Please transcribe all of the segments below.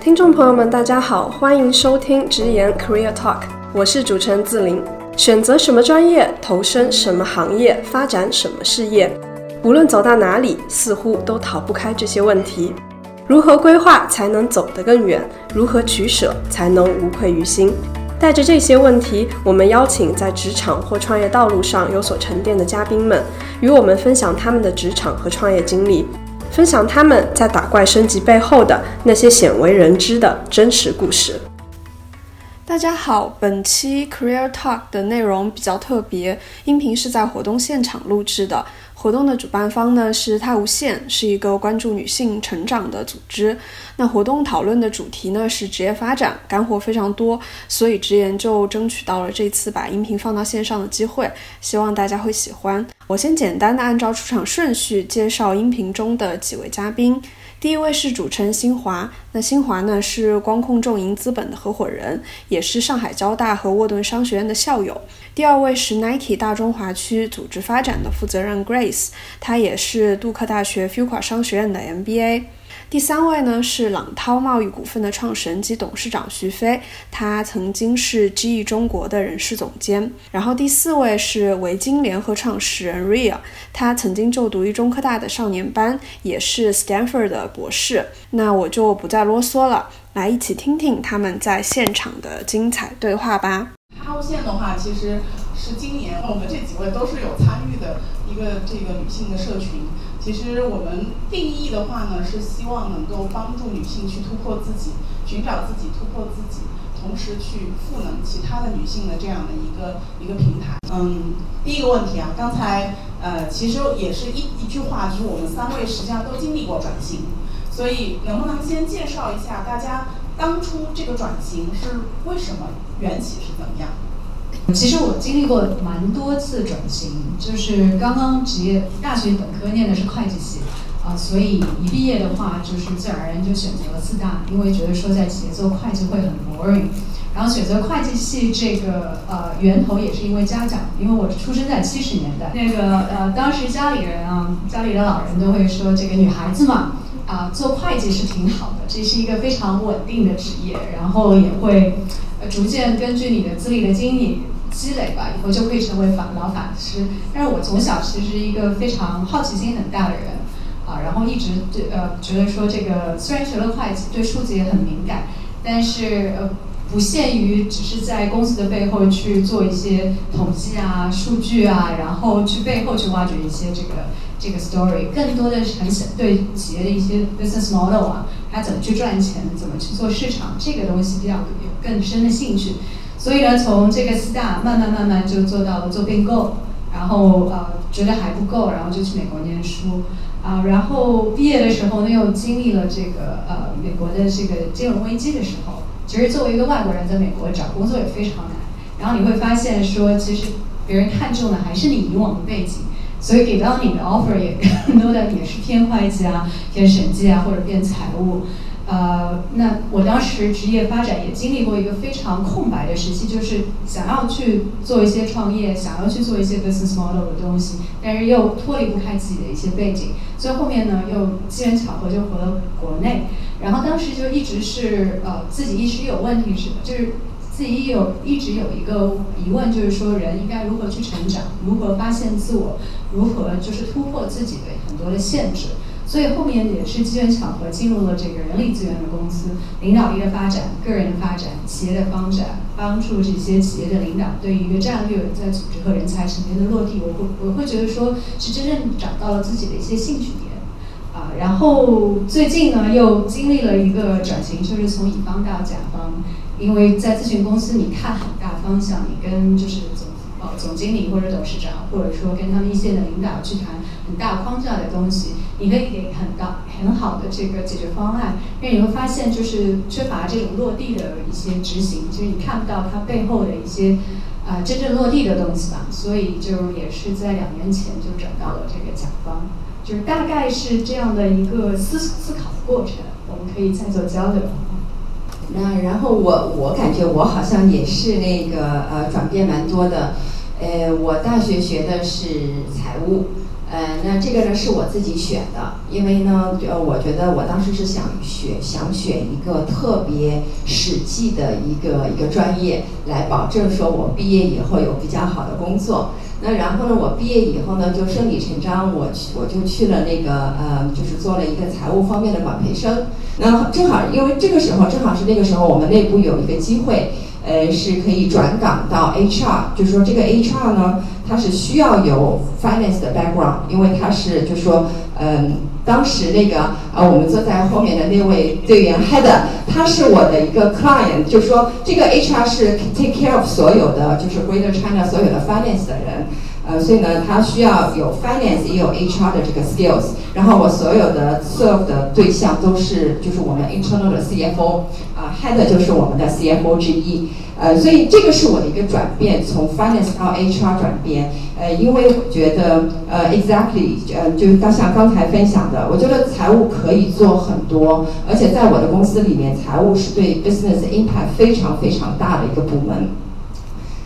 听众朋友们，大家好，欢迎收听直言 Career Talk，我是主持人自林。选择什么专业，投身什么行业，发展什么事业，无论走到哪里，似乎都逃不开这些问题。如何规划才能走得更远？如何取舍才能无愧于心？带着这些问题，我们邀请在职场或创业道路上有所沉淀的嘉宾们，与我们分享他们的职场和创业经历，分享他们在打怪升级背后的那些鲜为人知的真实故事。大家好，本期 Career Talk 的内容比较特别，音频是在活动现场录制的。活动的主办方呢是泰无限，是一个关注女性成长的组织。那活动讨论的主题呢是职业发展，干货非常多，所以直言就争取到了这次把音频放到线上的机会，希望大家会喜欢。我先简单的按照出场顺序介绍音频中的几位嘉宾。第一位是主持人新华，那新华呢是光控众盈资本的合伙人，也是上海交大和沃顿商学院的校友。第二位是 Nike 大中华区组织发展的负责人 Grace，他也是杜克大学 Fuqua 商学院的 MBA。第三位呢是朗涛贸易股份的创始人及董事长徐飞，他曾经是 GE 中国的人事总监。然后第四位是维京联合创始人 Ria，他曾经就读于中科大的少年班，也是 Stanford 的博士。那我就不再啰嗦了，来一起听听他们在现场的精彩对话吧。哈无线的话，其实是今年我们这几位都是有参与的一个这个女性的社群。其实我们定义的话呢，是希望能够帮助女性去突破自己，寻找自己，突破自己，同时去赋能其他的女性的这样的一个一个平台。嗯，第一个问题啊，刚才呃，其实也是一一句话，就是我们三位实际上都经历过转型，所以能不能先介绍一下大家当初这个转型是为什么，缘起是怎么样？其实我经历过蛮多次转型，就是刚刚职业大学本科念的是会计系，啊，所以一毕业的话就是自然而然就选择了四大，因为觉得说在企业做会计会很 boring。然后选择会计系这个呃源头也是因为家长，因为我出生在七十年代，那个呃当时家里人啊，家里的老人都会说这个女孩子嘛，啊做会计是挺好的，这是一个非常稳定的职业，然后也会逐渐根据你的资历的经历。积累吧，以后就可以成为法老法师。但是我从小其实一个非常好奇心很大的人，啊，然后一直对呃觉得说这个虽然学了会计，对数字也很敏感，但是呃不限于只是在公司的背后去做一些统计啊、数据啊，然后去背后去挖掘一些这个这个 story，更多的是很想对企业的一些 business model 啊，它怎么去赚钱，怎么去做市场，这个东西比较有更深的兴趣。所以呢，从这个四大慢慢慢慢就做到了做并购，然后呃觉得还不够，然后就去美国念书，啊，然后毕业的时候呢又经历了这个呃美国的这个金融危机的时候，其实作为一个外国人在美国找工作也非常难，然后你会发现说其实别人看中的还是你以往的背景，所以给到你的 offer 也更多的也是偏会计啊、偏审计啊或者偏财务。呃，那我当时职业发展也经历过一个非常空白的时期，就是想要去做一些创业，想要去做一些 business model 的东西，但是又脱离不开自己的一些背景，所以后面呢又机缘巧合就回了国内，然后当时就一直是呃自己意识有问题是，就是自己有一直有一个疑问，就是说人应该如何去成长，如何发现自我，如何就是突破自己的很多的限制。所以后面也是机缘巧合进入了这个人力资源的公司，领导力的发展、个人的发展、企业的发展，帮助这些企业的领导对于一个战略在组织和人才层面的落地，我会我会觉得说是真正找到了自己的一些兴趣点，啊，然后最近呢又经历了一个转型，就是从乙方到甲方，因为在咨询公司你看很大方向，你跟就是总总经理或者董事长，或者说跟他们一线的领导去谈很大框架的东西。你可以给很大很好的这个解决方案，因为你会发现就是缺乏这种落地的一些执行，就是你看不到它背后的一些啊真正落地的东西吧。所以就也是在两年前就转到了这个甲方，就是大概是这样的一个思思考的过程，我们可以再做交流。那然后我我感觉我好像也是那个呃转变蛮多的，呃我大学学的是财务。呃，那这个呢是我自己选的，因为呢，呃，我觉得我当时是想选想选一个特别实际的一个一个专业，来保证说我毕业以后有比较好的工作。那然后呢，我毕业以后呢，就顺理成章，我去我就去了那个呃，就是做了一个财务方面的管培生。那正好因为这个时候正好是那个时候，我们内部有一个机会。呃，是可以转岗到 HR，就说这个 HR 呢，它是需要有 finance 的 background，因为他是就说，嗯，当时那个呃，我们坐在后面的那位队员 Head，他是我的一个 client，就说这个 HR 是 take care of 所有的就是 Greater China 所有的 finance 的人。呃，所以呢，他需要有 finance 也有 HR 的这个 skills。然后我所有的 serve 的对象都是就是我们 internal 的 CFO，啊，head 就是我们的 CFO 之一。呃，所以这个是我的一个转变，从 finance 到 HR 转变。呃，因为我觉得呃 exactly，呃，就刚像刚才分享的，我觉得财务可以做很多，而且在我的公司里面，财务是对 business impact 非常非常大的一个部门。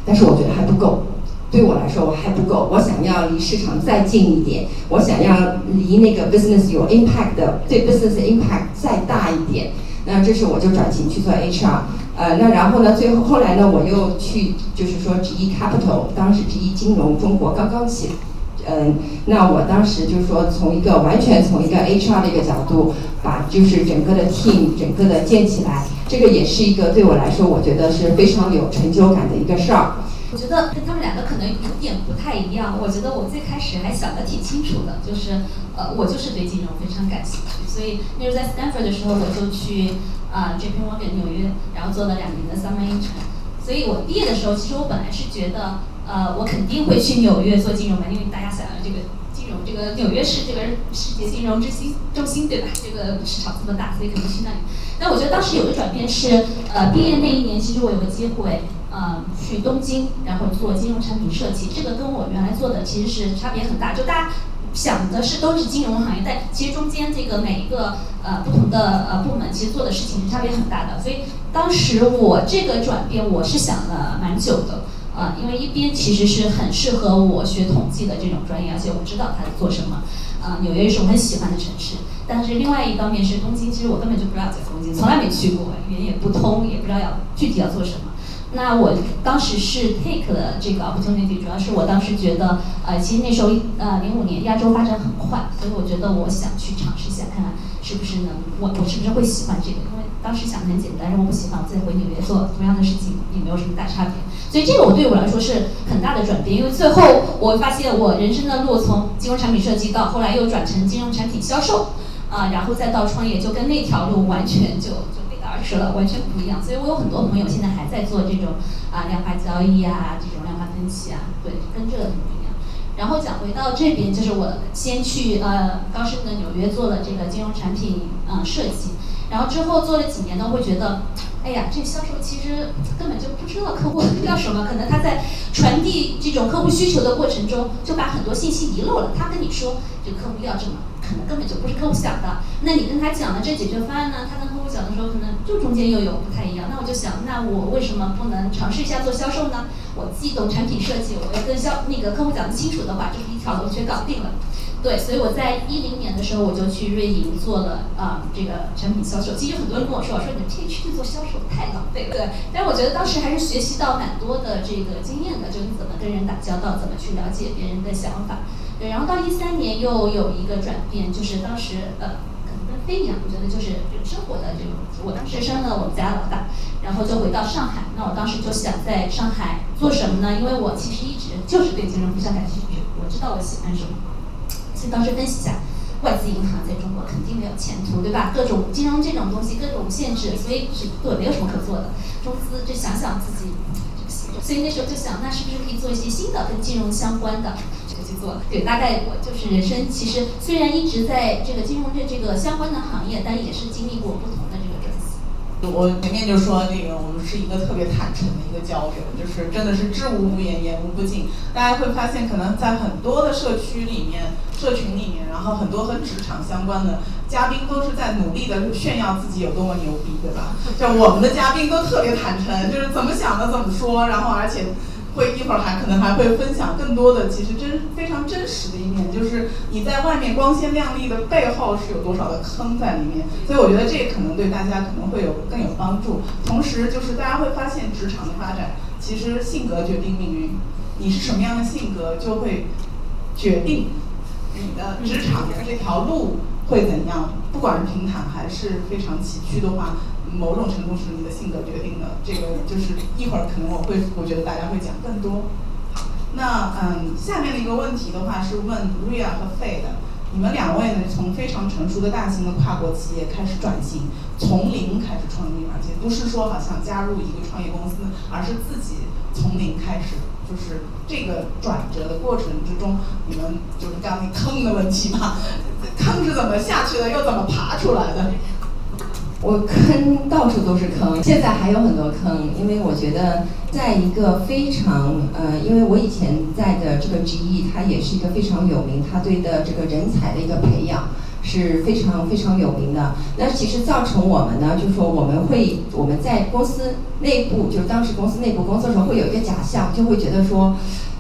但是我觉得还不够。对我来说，我还不够。我想要离市场再近一点，我想要离那个 business 有 impact 的，对 business impact 再大一点。那这是我就转型去做 HR。呃，那然后呢，最后后来呢，我又去就是说 GE Capital，当时 GE 金融中国刚刚起，嗯，那我当时就是说从一个完全从一个 HR 的一个角度，把就是整个的 team 整个的建起来，这个也是一个对我来说，我觉得是非常有成就感的一个事儿。我觉得跟他们两个可能有点不太一样。我觉得我最开始还想的挺清楚的，就是呃，我就是对金融非常感兴趣。所以那时候在 Stanford 的时候，我就去啊 JP Morgan 纽约，然后做了两年的 summer intern。所以我毕业的时候，其实我本来是觉得呃，我肯定会去纽约做金融嘛，因为大家想要这个金融，这个纽约是这个世界金融之心中心，对吧？这个市场这么大，所以肯定去那里。但我觉得当时有个转变是，呃，毕业那一年，其实我有个机会。嗯，去东京，然后做金融产品设计，这个跟我原来做的其实是差别很大。就大家想的是都是金融行业，但其实中间这个每一个呃不同的呃部门，其实做的事情是差别很大的。所以当时我这个转变，我是想了蛮久的呃，因为一边其实是很适合我学统计的这种专业，而且我知道他在做什么。啊，纽约是我很喜欢的城市，但是另外一方面是东京，其实我根本就不知道在东京，从来没去过，语言也不通，也不知道要具体要做什么。那我当时是 take 了这个 opportunity，主要是我当时觉得，呃，其实那时候呃零五年亚洲发展很快，所以我觉得我想去尝试一下，看看是不是能我我是不是会喜欢这个，因为当时想的很简单，如果不喜欢，我再回纽约做同样的事情也没有什么大差别。所以这个我对我来说是很大的转变，因为最后我发现我人生的路从金融产品设计到后来又转成金融产品销售，啊，然后再到创业，就跟那条路完全就。是了，完全不一样。所以我有很多朋友现在还在做这种啊量化交易啊，这种量化分析啊，对，跟这个很不一样。然后讲回到这边，就是我先去呃高盛的纽约做了这个金融产品嗯设计，然后之后做了几年呢，会觉得，哎呀，这销售其实根本就不知道客户要什么，可能他在传递这种客户需求的过程中，就把很多信息遗漏了。他跟你说这客户要什么，根本就不是客户想的。那你跟他讲的这解决方案呢，他跟客户讲的时候，可能就中间又有不太一样。那我就想，那我为什么不能尝试一下做销售呢？我既懂产品设计，我要跟销那个客户讲得清楚的话，就是一条龙全搞定了。对，所以我在一零年的时候，我就去瑞银做了啊这个产品销售。其实很多人跟我说，我说你们这去做销售太浪费了。对，但是我觉得当时还是学习到蛮多的这个经验的，就你怎么跟人打交道，怎么去了解别人的想法。对，然后到一三年又有一个转变，就是当时呃，可能跟飞一样，我觉得就是这个生活的这种。我当时生了我们家老大，然后就回到上海。那我当时就想在上海做什么呢？因为我其实一直就是对金融非常感兴趣，我知道我喜欢什么。所以当时分析一下，外资银行在中国肯定没有前途，对吧？各种金融这种东西，各种限制，所以是做没有什么可做的。中资就想想自己这个所以那时候就想，那是不是可以做一些新的跟金融相关的？做对，大概我就是人生，其实虽然一直在这个金融这这个相关的行业，但也是经历过不同的这个转型。我前面就说那个，我们是一个特别坦诚的一个交流，就是真的是知无不言，言无不尽。大家会发现，可能在很多的社区里面、社群里面，然后很多和职场相关的嘉宾都是在努力的炫耀自己有多么牛逼，对吧？就我们的嘉宾都特别坦诚，就是怎么想的怎么说，然后而且。会一会儿还可能还会分享更多的，其实真非常真实的一面，就是你在外面光鲜亮丽的背后是有多少的坑在里面。所以我觉得这可能对大家可能会有更有帮助。同时，就是大家会发现职场的发展，其实性格决定命运。你是什么样的性格，就会决定你的职场的这条路会怎样。不管是平坦还是非常崎岖的话。某种程度是你的性格决定的，这个就是一会儿可能我会，我觉得大家会讲更多。好，那嗯，下面的一个问题的话是问 Ria 和 Fay 的，你们两位呢从非常成熟的大型的跨国企业开始转型，从零开始创业，而且不是说好像加入一个创业公司，而是自己从零开始，就是这个转折的过程之中，你们就是刚刚那坑的问题嘛，坑是怎么下去的，又怎么爬出来的？我坑到处都是坑，现在还有很多坑，因为我觉得在一个非常呃，因为我以前在的这个 GE，它也是一个非常有名，它对的这个人才的一个培养是非常非常有名的。那其实造成我们呢，就是说我们会我们在公司内部，就是当时公司内部工作的时候，会有一个假象，就会觉得说，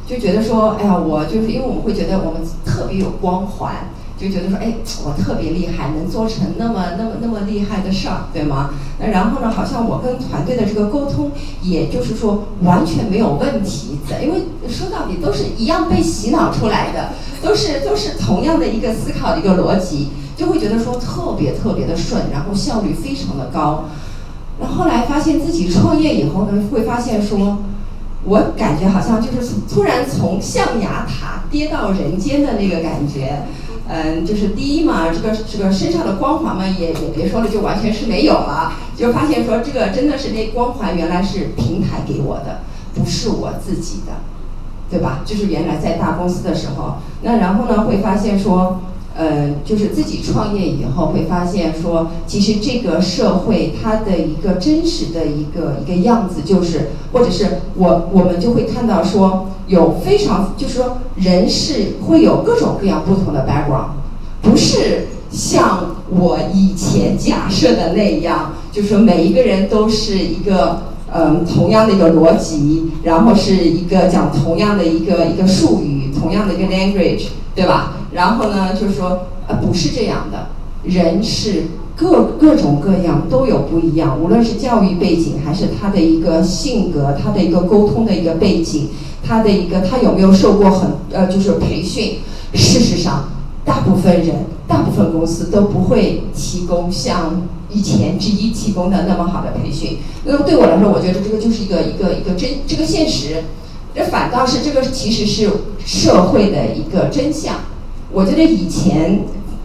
就觉得说，哎呀，我就是因为我们会觉得我们特别有光环。就觉得说，哎，我特别厉害，能做成那么那么那么厉害的事儿，对吗？那然后呢，好像我跟团队的这个沟通，也就是说完全没有问题，因为说到底都是一样被洗脑出来的，都是都是同样的一个思考的一个逻辑，就会觉得说特别特别的顺，然后效率非常的高。那后来发现自己创业以后呢，会发现说，我感觉好像就是突然从象牙塔跌到人间的那个感觉。嗯，就是第一嘛，这个这个身上的光环嘛，也也别说了，就完全是没有了。就发现说，这个真的是那光环原来是平台给我的，不是我自己的，对吧？就是原来在大公司的时候，那然后呢，会发现说。呃，就是自己创业以后会发现说，其实这个社会它的一个真实的一个一个样子，就是或者是我我们就会看到说，有非常就是说人是会有各种各样不同的 background，不是像我以前假设的那样，就是说每一个人都是一个嗯同样的一个逻辑，然后是一个讲同样的一个一个术语，同样的一个 language，对吧？然后呢，就是说，呃，不是这样的，人是各各种各样都有不一样，无论是教育背景，还是他的一个性格，他的一个沟通的一个背景，他的一个他有没有受过很呃就是培训。事实上，大部分人，大部分公司都不会提供像以前之一提供的那么好的培训。那么对我来说，我觉得这个就是一个一个一个真这个现实，这反倒是这个其实是社会的一个真相。我觉得以前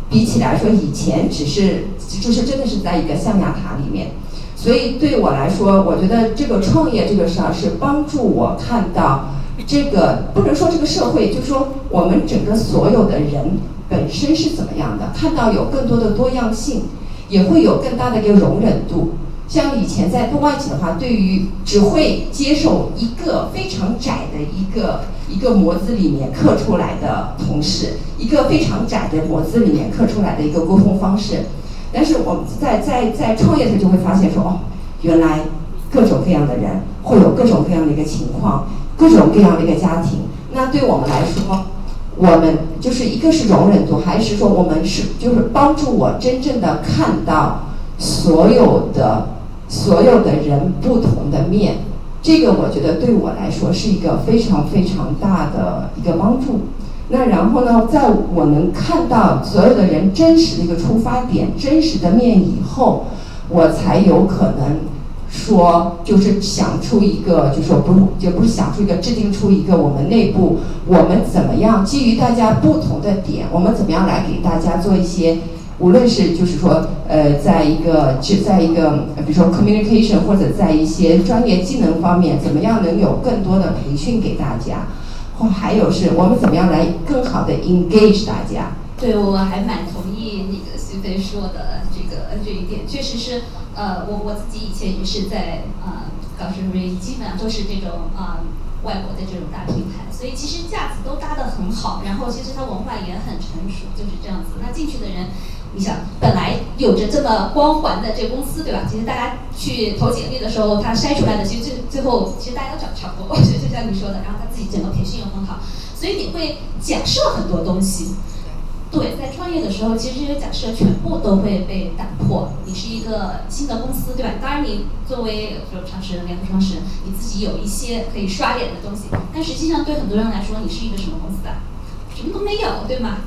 比起来说，以前只是就是真的是在一个象牙塔里面，所以对我来说，我觉得这个创业这个事儿是帮助我看到这个不能说这个社会，就是说我们整个所有的人本身是怎么样的，看到有更多的多样性，也会有更大的一个容忍度。像以前在做外企的话，对于只会接受一个非常窄的一个一个模子里面刻出来的同事，一个非常窄的模子里面刻出来的一个沟通方式。但是我们在在在创业时就会发现说，哦，原来各种各样的人会有各种各样的一个情况，各种各样的一个家庭。那对我们来说，我们就是一个是容忍度，还是说我们是就是帮助我真正的看到所有的。所有的人不同的面，这个我觉得对我来说是一个非常非常大的一个帮助。那然后呢，在我能看到所有的人真实的一个出发点、真实的面以后，我才有可能说，就是想出一个，就说不就不想出一个，制定出一个我们内部我们怎么样基于大家不同的点，我们怎么样来给大家做一些。无论是就是说，呃，在一个就在一个，比如说 communication 或者在一些专业技能方面，怎么样能有更多的培训给大家？或还有是我们怎么样来更好的 engage 大家？对，我还蛮同意那个徐飞说的这个这一点，确实是，呃，我我自己以前也是在啊搞生意，基本上都是这种啊。外国的这种大平台，所以其实架子都搭得很好，然后其实它文化也很成熟，就是这样子。那进去的人，你想，本来有着这么光环的这个公司，对吧？其实大家去投简历的时候，他筛出来的其实最最后，其实大家都长得差不多。我觉得就像你说的，然后他自己整个培训又很好，所以你会假设很多东西。对，在创业的时候，其实这些假设全部都会被打破。你是一个新的公司，对吧？当然，你作为就创始人、联合创始人，你自己有一些可以刷脸的东西，但实际上对很多人来说，你是一个什么公司啊？什么都没有，对吗？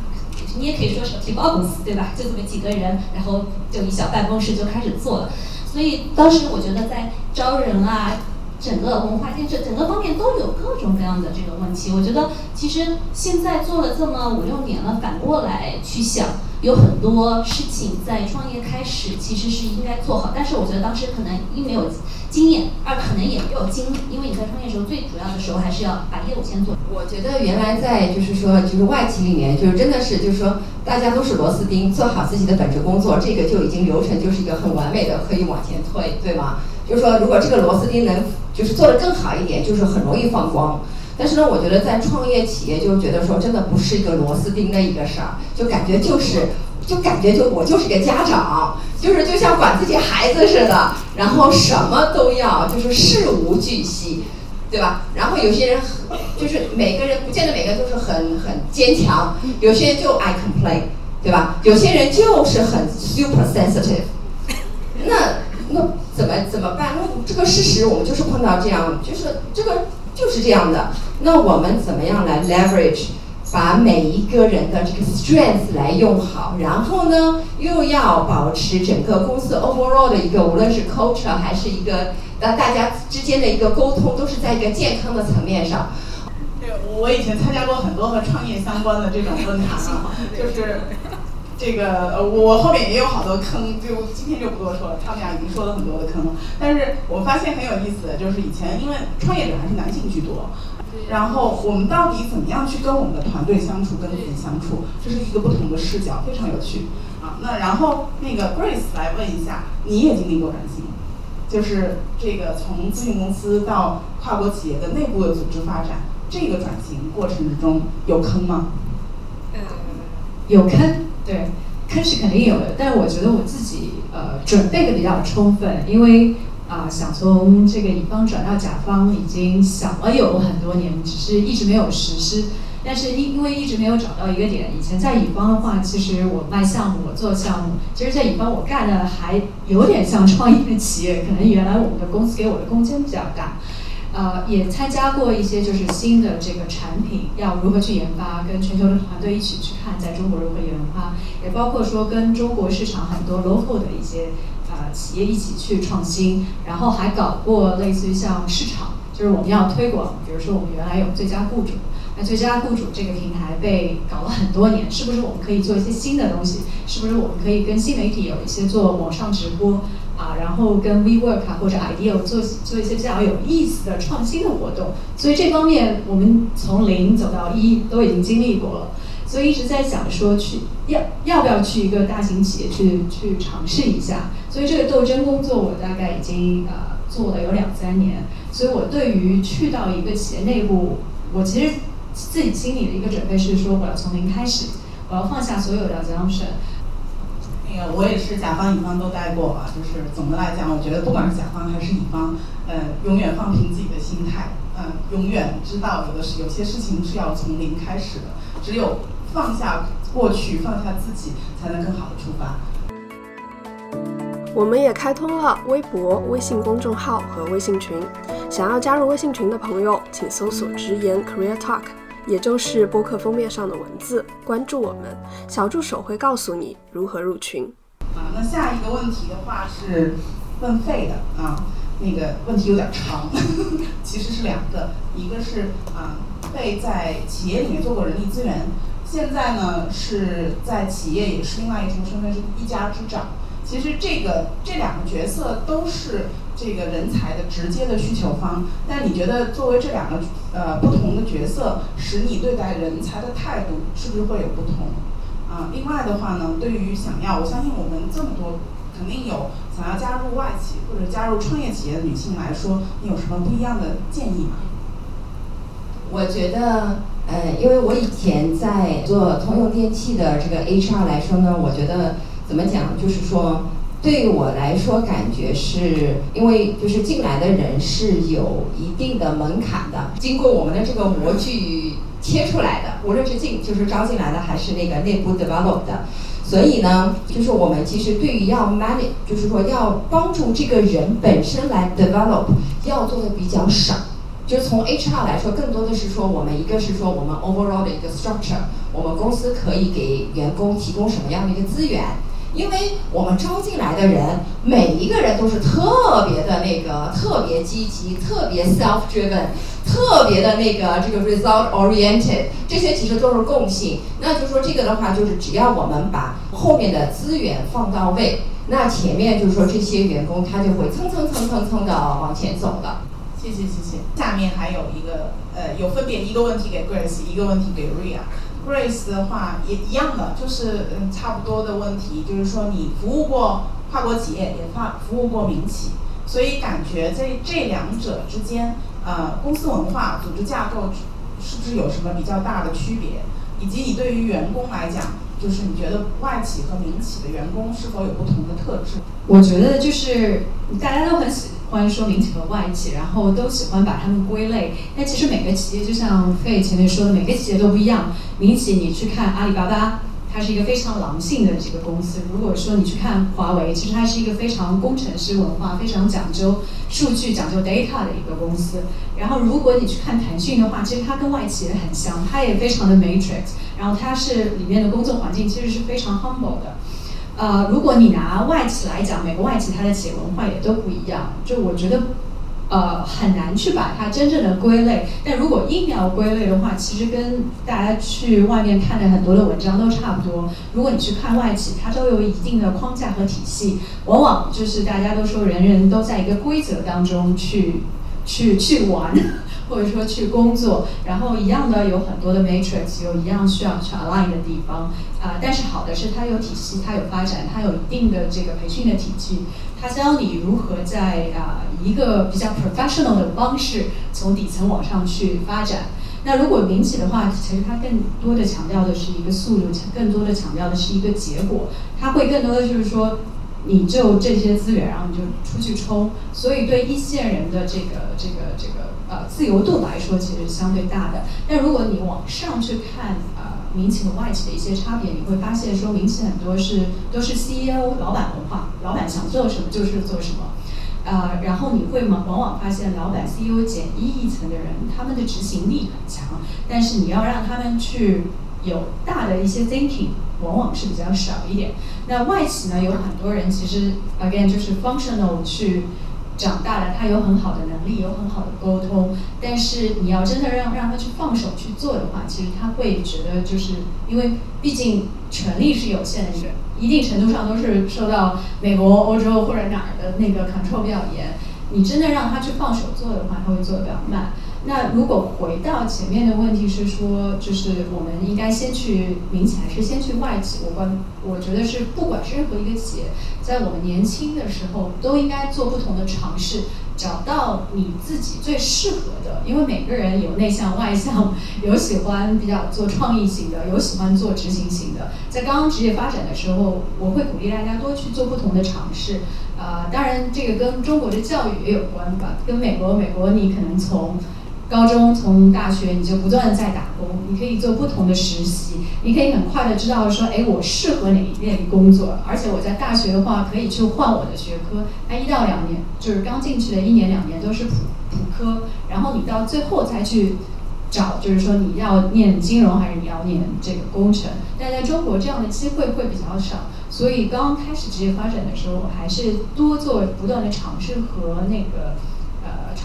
你也可以说是皮包公司，对吧？就这么几个人，然后就一小办公室就开始做了。所以当时我觉得在招人啊。整个文化建设，整个方面都有各种各样的这个问题。我觉得其实现在做了这么五六年了，反过来去想，有很多事情在创业开始其实是应该做好。但是我觉得当时可能一没有经验，二可能也没有精力，因为你在创业的时候最主要的时候还是要把业务先做。我觉得原来在就是说就是外企里面，就是真的是就是说大家都是螺丝钉，做好自己的本职工作，这个就已经流程就是一个很完美的可以往前推，对吗？就是说如果这个螺丝钉能就是做得更好一点，就是很容易放光。但是呢，我觉得在创业企业就觉得说，真的不是一个螺丝钉的一个事儿，就感觉就是，就感觉就我就是个家长，就是就像管自己孩子似的，然后什么都要，就是事无巨细，对吧？然后有些人就是每个人不见得每个人都是很很坚强，有些人就爱 complain，对吧？有些人就是很 super sensitive，那那。怎么怎么办？那这个事实我们就是碰到这样，就是这个就是这样的。那我们怎么样来 leverage，把每一个人的这个 strength 来用好，然后呢，又要保持整个公司 overall 的一个，无论是 culture 还是一个那大家之间的一个沟通，都是在一个健康的层面上。对，我以前参加过很多和创业相关的这种论坛啊，就是。这个呃，我后面也有好多坑，就今天就不多说了。他们俩已经说了很多的坑了。但是我发现很有意思的就是以前因为创业者还是男性居多，然后我们到底怎么样去跟我们的团队相处，跟自己相处，这是一个不同的视角，非常有趣啊。那然后那个 Grace 来问一下，你也经历过转型，就是这个从咨询公司到跨国企业的内部的组织发展，这个转型过程之中有坑吗？嗯，有坑。对，坑是肯定有的，但是我觉得我自己呃准备的比较充分，因为啊想从这个乙方转到甲方已经想了有很多年，只是一直没有实施。但是因因为一直没有找到一个点，以前在乙方的话，其实我卖项目，我做项目，其实，在乙方我干的还有点像创业企业，可能原来我们的公司给我的空间比较大。呃，也参加过一些就是新的这个产品要如何去研发，跟全球的团队一起去看在中国如何研发，也包括说跟中国市场很多 local 的一些呃企业一起去创新，然后还搞过类似于像市场，就是我们要推广，比如说我们原来有最佳雇主，那最佳雇主这个平台被搞了很多年，是不是我们可以做一些新的东西？是不是我们可以跟新媒体有一些做网上直播？啊，然后跟 WeWork 啊或者 Ideal 做做一些比较有意思的创新的活动，所以这方面我们从零走到一都已经经历过了，所以一直在想说去要要不要去一个大型企业去去尝试一下，所以这个斗争工作我大概已经呃做了有两三年，所以我对于去到一个企业内部，我其实自己心里的一个准备是说我要从零开始，我要放下所有的 assumption。那个我也是甲方乙方都待过啊，就是总的来讲，我觉得不管是甲方还是乙方，呃，永远放平自己的心态，嗯，永远知道有的是有些事情是要从零开始的，只有放下过去，放下自己，才能更好的出发。我们也开通了微博、微信公众号和微信群，想要加入微信群的朋友，请搜索“直言 Career Talk”。也就是播客封面上的文字，关注我们，小助手会告诉你如何入群。啊，那下一个问题的话是问费的啊，那个问题有点长，其实是两个，一个是啊，费在企业里面做过人力资源，现在呢是在企业也是另外一重身份，是一家之长。其实这个这两个角色都是。这个人才的直接的需求方，但你觉得作为这两个呃不同的角色，使你对待人才的态度是不是会有不同？啊，另外的话呢，对于想要，我相信我们这么多肯定有想要加入外企或者加入创业企业的女性来说，你有什么不一样的建议吗？我觉得，呃，因为我以前在做通用电气的这个 HR 来说呢，我觉得。怎么讲？就是说，对我来说，感觉是因为就是进来的人是有一定的门槛的，经过我们的这个模具切出来的，无论是进就是招进来的，还是那个内部 develop 的。所以呢，就是我们其实对于要 manage，就是说要帮助这个人本身来 develop，要做的比较少。就是从 HR 来说，更多的是说我们一个是说我们 overall 的一个 structure，我们公司可以给员工提供什么样的一个资源。因为我们招进来的人，每一个人都是特别的那个，特别积极，特别 self-driven，特别的那个这个 result-oriented，这些其实都是共性。那就说这个的话，就是只要我们把后面的资源放到位，那前面就是说这些员工他就会蹭蹭蹭蹭蹭的往前走的。谢谢谢谢。下面还有一个呃，有分别一个问题给 Grace，一个问题给 Ria。Grace 的话也一样的，就是嗯差不多的问题，就是说你服务过跨国企业，也发服务过民企，所以感觉这这两者之间，呃，公司文化、组织架构是不是有什么比较大的区别？以及你对于员工来讲，就是你觉得外企和民企的员工是否有不同的特质？我觉得就是大家都很喜。欢说民企和外企，然后都喜欢把它们归类。但其实每个企业就像费前面说的，每个企业都不一样。民企你去看阿里巴巴，它是一个非常狼性的这个公司。如果说你去看华为，其实它是一个非常工程师文化、非常讲究数据、讲究 data 的一个公司。然后如果你去看腾讯的话，其实它跟外企也很像，它也非常的 matrix。然后它是里面的工作环境其实是非常 humble 的。呃，如果你拿外企来讲，每个外企它的企业文化也都不一样。就我觉得，呃，很难去把它真正的归类。但如果硬要归类的话，其实跟大家去外面看的很多的文章都差不多。如果你去看外企，它都有一定的框架和体系，往往就是大家都说人人都在一个规则当中去去去玩。或者说去工作，然后一样的有很多的 matrix，有一样需要去 align 的地方啊。但是好的是它有体系，它有发展，它有一定的这个培训的体系，它教你如何在啊一个比较 professional 的方式从底层往上去发展。那如果民企的话，其实它更多的强调的是一个速度，更多的强调的是一个结果，它会更多的就是说。你就这些资源，然后你就出去冲，所以对一线人的这个这个这个呃自由度来说，其实相对大的。但如果你往上去看呃民企和外企的一些差别，你会发现说民企很多是都是 CEO 老板文化，老板想做什么就是做什么，呃，然后你会往往往发现老板 CEO 减一亿层的人，他们的执行力很强，但是你要让他们去有大的一些 thinking。往往是比较少一点。那外企呢，有很多人其实 again 就是 functional 去长大了，他有很好的能力，有很好的沟通。但是你要真的让让他去放手去做的话，其实他会觉得就是因为毕竟权力是有限的，一定程度上都是受到美国、欧洲或者哪儿的那个 control 比较严。你真的让他去放手做的话，他会做的比较慢。那如果回到前面的问题是说，就是我们应该先去民企还是先去外企？我关，我觉得是不管是任何一个企业，在我们年轻的时候都应该做不同的尝试，找到你自己最适合的。因为每个人有内向外向，有喜欢比较做创意型的，有喜欢做执行型的。在刚刚职业发展的时候，我会鼓励大家多去做不同的尝试。啊，当然这个跟中国的教育也有关吧，跟美国，美国你可能从高中从大学你就不断的在打工，你可以做不同的实习，你可以很快的知道说，哎，我适合哪一类工作，而且我在大学的话可以去换我的学科，那一到两年就是刚进去的一年两年都是普普科，然后你到最后再去找，就是说你要念金融还是你要念这个工程，但在中国这样的机会会比较少，所以刚刚开始职业发展的时候，我还是多做不断的尝试和那个。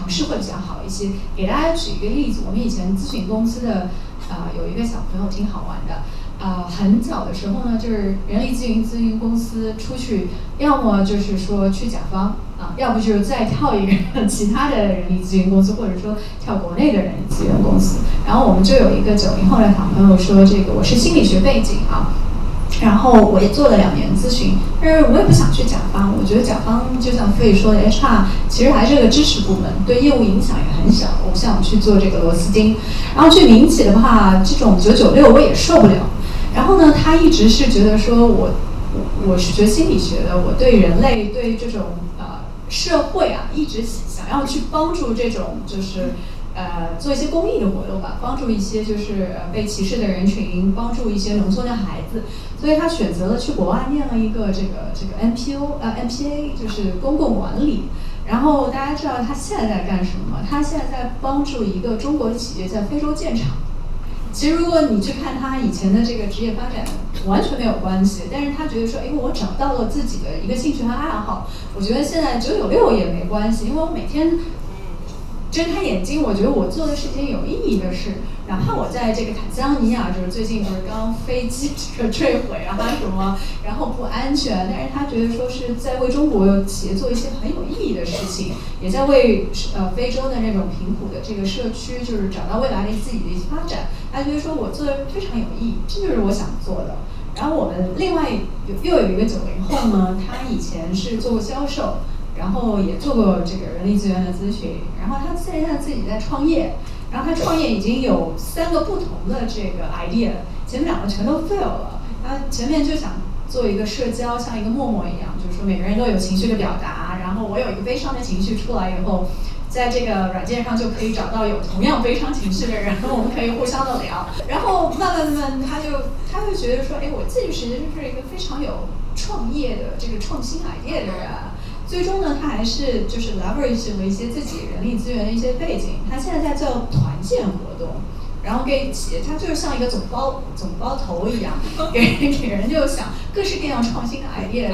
尝试会比较好一些。给大家举一个例子，我们以前咨询公司的啊有一个小朋友挺好玩的啊，很早的时候呢，就是人力资源咨询公司出去，要么就是说去甲方啊，要不就是再跳一个其他的人力资源公司，或者说跳国内的人力资源公司。然后我们就有一个九零后的小朋友说：“这个我是心理学背景啊。”然后我也做了两年咨询，但是我也不想去甲方。我觉得甲方就像费说的，HR 其实还是个支持部门，对业务影响也很小。我不想去做这个螺丝钉。然后去民企的话，这种九九六我也受不了。然后呢，他一直是觉得说我我我是学心理学的，我对人类对这种呃社会啊，一直想要去帮助这种就是呃做一些公益的活动吧，帮助一些就是被歧视的人群，帮助一些农村的孩子，所以他选择了去国外念了一个这个这个 NPO 呃 MPA 就是公共管理。然后大家知道他现在在干什么吗？他现在在帮助一个中国的企业在非洲建厂。其实如果你去看他以前的这个职业发展，完全没有关系。但是他觉得说，因为，我找到了自己的一个兴趣和爱好。我觉得现在九九六也没关系，因为我每天。睁开眼睛，我觉得我做的是一件有意义的事，哪怕我在这个坦桑尼亚，就是最近不是刚飞机这个坠毁啊什么，然后不安全，但是他觉得说是在为中国企业做一些很有意义的事情，也在为呃非洲的那种贫苦的这个社区，就是找到未来的自己的一些发展。他觉得说我做的非常有意义，这就是我想做的。然后我们另外有又有一个九零后呢，他以前是做过销售。然后也做过这个人力资源的咨询，然后他现在自己在创业，然后他创业已经有三个不同的这个 idea，前面两个全都 fail 了。他前面就想做一个社交，像一个陌陌一样，就是说每个人都有情绪的表达，然后我有一个悲伤的情绪出来以后，在这个软件上就可以找到有同样悲伤情绪的人，我们可以互相的聊。然后慢慢慢慢，他就他就觉得说，哎，我自己其实就是一个非常有创业的这个创新 idea 的人。最终呢，他还是就是 leverage 了一些自己人力资源的一些背景。他现在在做团建活动，然后给企业，他就是像一个总包总包头一样，给给人就想各式各样创新的 idea，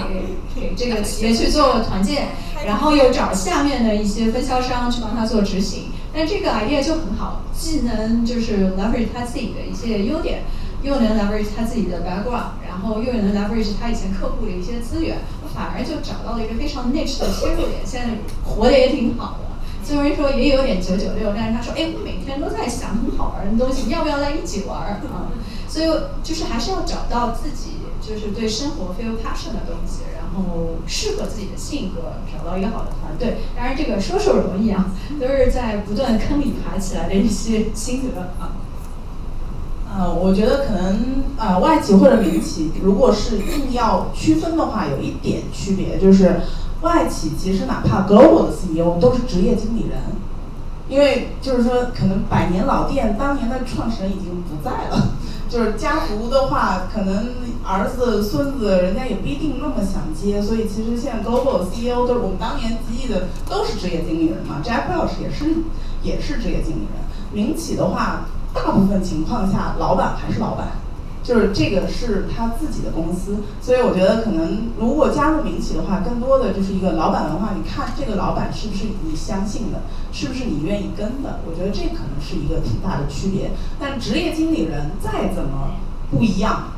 给 给这个企业去做团建，然后又找下面的一些分销商去帮他做执行。但这个 idea 就很好，既能就是 leverage 他自己的一些优点，又能 leverage 他自己的 background，然后又能 leverage 他以前客户的一些资源。反而就找到了一个非常 niche 的切入点，现在活得也挺好的。虽然说也有点九九六，但是他说，哎，我每天都在想很好玩的东西，要不要来一起玩啊？所以就是还是要找到自己就是对生活 feel passion 的东西，然后适合自己的性格，找到一个好的团队。当然这个说说容易啊，都是在不断坑里爬起来的一些心得啊。呃，我觉得可能呃，外企或者民企，如果是硬要区分的话，有一点区别，就是外企其实哪怕 global 的 CEO 都是职业经理人，因为就是说可能百年老店当年的创始人已经不在了，就是家族的话，可能儿子孙子人家也不一定那么想接，所以其实现在 global CEO 都是我们当年记忆的都是职业经理人嘛，Jack Welch 也是也是职业经理人，民企的话。大部分情况下，老板还是老板，就是这个是他自己的公司，所以我觉得可能如果加入民企的话，更多的就是一个老板文化。你看这个老板是不是你相信的，是不是你愿意跟的？我觉得这可能是一个挺大的区别。但职业经理人再怎么不一样，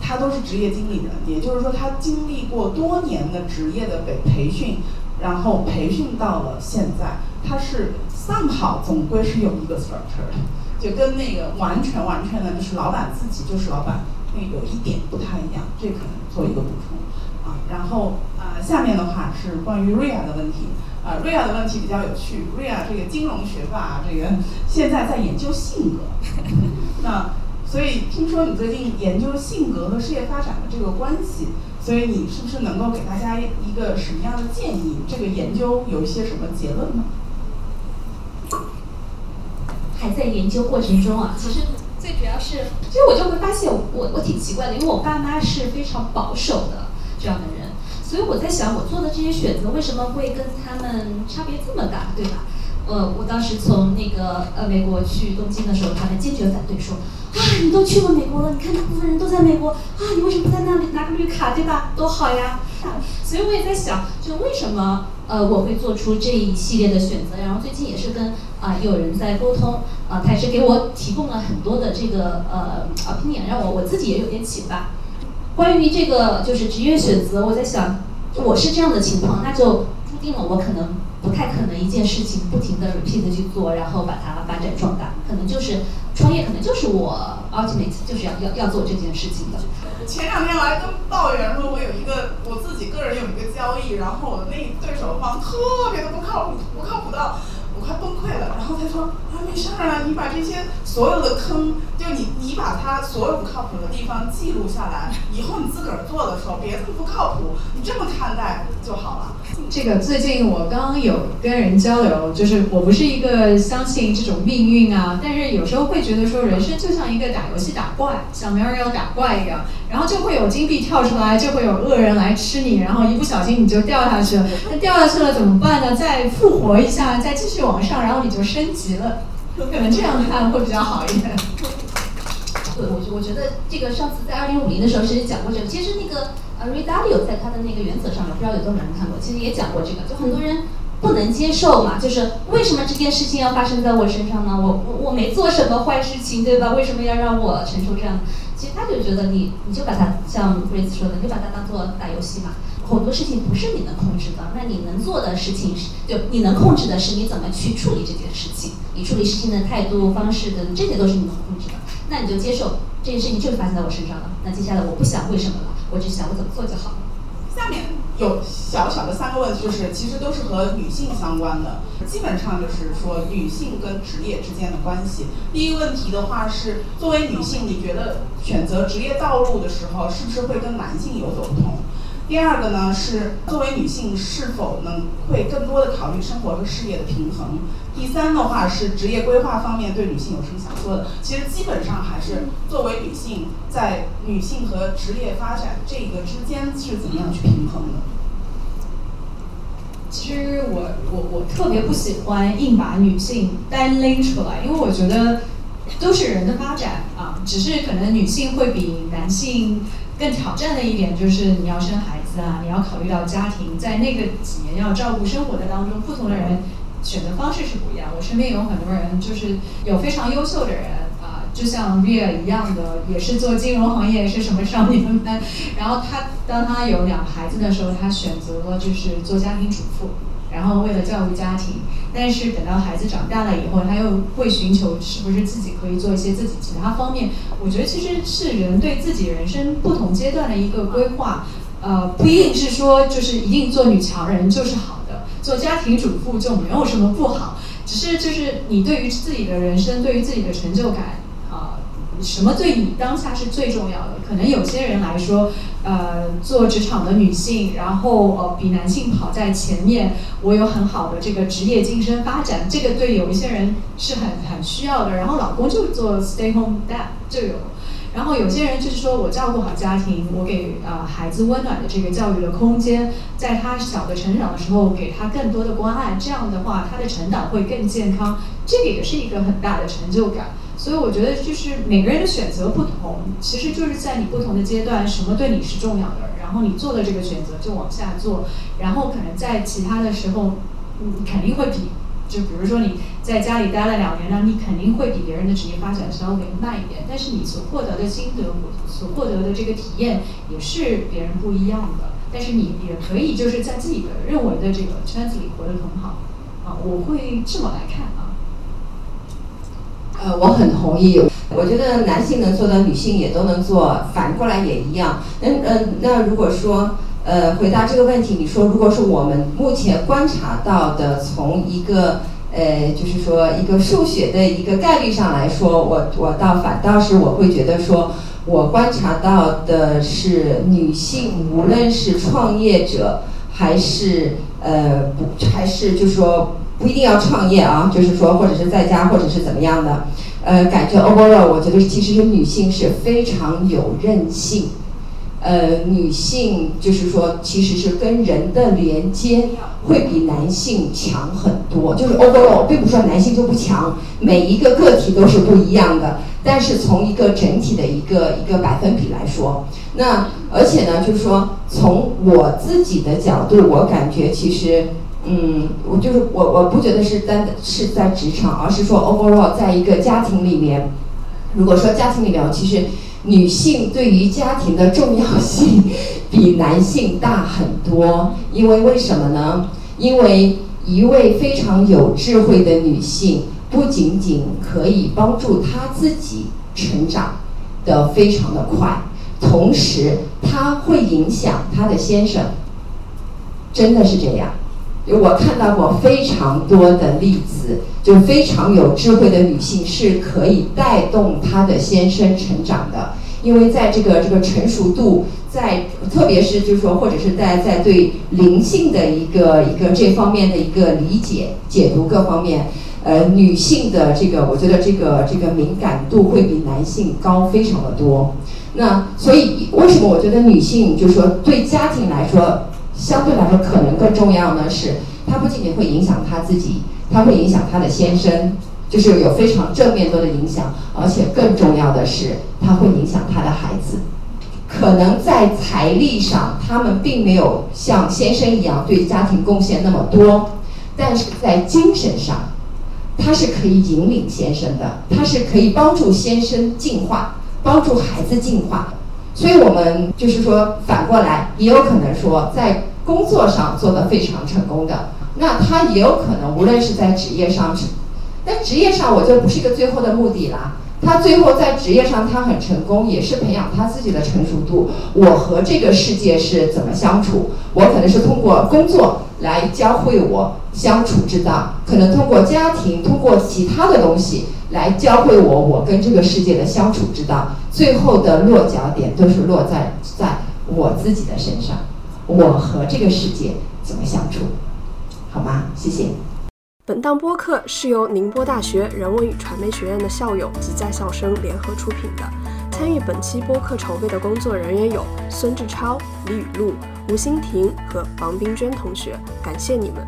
他都是职业经理人，也就是说他经历过多年的职业的培培训，然后培训到了现在，他是 somehow 总归是有一个 structure 的。就跟那个完全完全的，就是老板自己就是老板，那有一点不太一样，这可能做一个补充啊。然后啊，下面的话是关于瑞亚的问题啊，瑞亚的问题比较有趣。瑞亚这个金融学霸，这个 现在在研究性格，那所以听说你最近研究性格和事业发展的这个关系，所以你是不是能够给大家一个什么样的建议？这个研究有一些什么结论呢？还在研究过程中啊，其实最主要是，其实我就会发现我我挺奇怪的，因为我爸妈是非常保守的这样的人，所以我在想我做的这些选择为什么会跟他们差别这么大，对吧？呃，我当时从那个呃美国去东京的时候，他们坚决反对说，啊，你都去过美国了，你看大部分人都在美国，啊，你为什么不在那里拿个绿卡，对吧？多好呀！所以我也在想，就为什么？呃，我会做出这一系列的选择，然后最近也是跟啊有人在沟通，啊，他也是给我提供了很多的这个呃观点让我我自己也有点启发。关于这个就是职业选择，我在想，我是这样的情况，那就注定了我可能不太可能一件事情不停的 repeat 去做，然后把它发展壮大，可能就是创业，可能就是我 ultimate 就是要要要做这件事情的。前两天我还跟抱怨说，我有一个我自己个人有一个交易，然后我的那对手方特别的不靠谱，不靠谱到我快崩溃。他说啊，没事儿啊，你把这些所有的坑，就你你把他所有不靠谱的地方记录下来，以后你自个儿做的时候别这么不靠谱，你这么看待就好了。这个最近我刚有跟人交流，就是我不是一个相信这种命运啊，但是有时候会觉得说人生就像一个打游戏打怪，像 Mario 打怪一样，然后就会有金币跳出来，就会有恶人来吃你，然后一不小心你就掉下去了。那掉下去了怎么办呢？再复活一下，再继续往上，然后你就升级了。可能这样看会比较好一点。对，我我觉得这个上次在二零五零的时候其实讲过这个，其实那个呃 Ray Dalio 在他的那个原则上面，不知道有多少人看过，其实也讲过这个，就很多人不能接受嘛，就是为什么这件事情要发生在我身上呢？我我我没做什么坏事情，对吧？为什么要让我承受这样？其实他就觉得你你就把它像 Grace 说的，你就把它当做打游戏嘛，很多事情不是你能控制的，那你能做的事情是，就你能控制的是你怎么去处理这件事情，你处理事情的态度方式等这些都是你能控制的。那你就接受这件事情就是发生在我身上了。那接下来我不想为什么了，我只想我怎么做就好了。下面有小小的三个问题，就是其实都是和女性相关的，基本上就是说女性跟职业之间的关系。第一个问题的话是，作为女性，你觉得选择职业道路的时候，是不是会跟男性有所不同？第二个呢是作为女性是否能会更多的考虑生活和事业的平衡？第三的话是职业规划方面对女性有什么想说的？其实基本上还是作为女性在女性和职业发展这个之间是怎么样去平衡的？其实我我我特别不喜欢硬把女性单拎出来，因为我觉得都是人的发展啊，只是可能女性会比男性。更挑战的一点就是你要生孩子啊，你要考虑到家庭，在那个几年要照顾生活的当中，不同的人选择方式是不一样。我身边有很多人，就是有非常优秀的人啊，就像 Ria 一样的，也是做金融行业，是什么少年班。然后他当他有两个孩子的时候，他选择了就是做家庭主妇。然后为了教育家庭，但是等到孩子长大了以后，他又会寻求是不是自己可以做一些自己其他方面。我觉得其实是人对自己人生不同阶段的一个规划，呃，不一定是说就是一定做女强人就是好的，做家庭主妇就没有什么不好，只是就是你对于自己的人生，对于自己的成就感。啊什么对你当下是最重要的？可能有些人来说，呃，做职场的女性，然后呃比男性跑在前面，我有很好的这个职业晋升发展，这个对有一些人是很很需要的。然后老公就做 stay home dad 就有，然后有些人就是说我照顾好家庭，我给呃孩子温暖的这个教育的空间，在他小的成长的时候给他更多的关爱，这样的话他的成长会更健康，这个也是一个很大的成就感。所以我觉得就是每个人的选择不同，其实就是在你不同的阶段，什么对你是重要的，然后你做的这个选择就往下做，然后可能在其他的时候，你肯定会比，就比如说你在家里待了两年，那你肯定会比别人的职业发展稍微慢一点，但是你所获得的心得，所获得的这个体验也是别人不一样的，但是你也可以就是在自己的认为的这个圈子里活得很好，啊，我会这么来看啊。呃，我很同意。我觉得男性能做的，女性也都能做，反过来也一样。嗯嗯，那如果说呃回答这个问题，你说如果是我们目前观察到的，从一个呃就是说一个数学的一个概率上来说，我我倒反倒是我会觉得说，我观察到的是女性，无论是创业者还是呃不还是就说。不一定要创业啊，就是说，或者是在家，或者是怎么样的，呃，感觉 overall，我觉得其实是女性是非常有韧性，呃，女性就是说，其实是跟人的连接会比男性强很多。就是 overall，并不是说男性就不强，每一个个体都是不一样的，但是从一个整体的一个一个百分比来说，那而且呢，就是说，从我自己的角度，我感觉其实。嗯，我就是我，我不觉得是单是在职场，而是说 overall 在一个家庭里面，如果说家庭里面，其实女性对于家庭的重要性比男性大很多。因为为什么呢？因为一位非常有智慧的女性，不仅仅可以帮助她自己成长的非常的快，同时她会影响她的先生，真的是这样。我看到过非常多的例子，就非常有智慧的女性是可以带动她的先生成长的，因为在这个这个成熟度，在特别是就是说，或者是在在对灵性的一个一个这方面的一个理解、解读各方面，呃，女性的这个，我觉得这个这个敏感度会比男性高非常的多。那所以为什么我觉得女性就是说对家庭来说？相对来说，可能更重要呢是，它不仅仅会影响他自己，它会影响他的先生，就是有非常正面多的影响，而且更重要的是，它会影响他的孩子。可能在财力上，他们并没有像先生一样对家庭贡献那么多，但是在精神上，他是可以引领先生的，他是可以帮助先生进化，帮助孩子进化。所以我们就是说，反过来也有可能说，在工作上做得非常成功的，那他也有可能，无论是在职业上，但职业上我就不是一个最后的目的啦。他最后在职业上他很成功，也是培养他自己的成熟度。我和这个世界是怎么相处？我可能是通过工作来教会我相处之道，可能通过家庭，通过其他的东西。来教会我我跟这个世界的相处之道，最后的落脚点都是落在在我自己的身上，我和这个世界怎么相处，好吗？谢谢。本档播客是由宁波大学人文与传媒学院的校友及在校生联合出品的，参与本期播客筹备的工作人员有孙志超、李雨露、吴欣婷和王冰娟同学，感谢你们。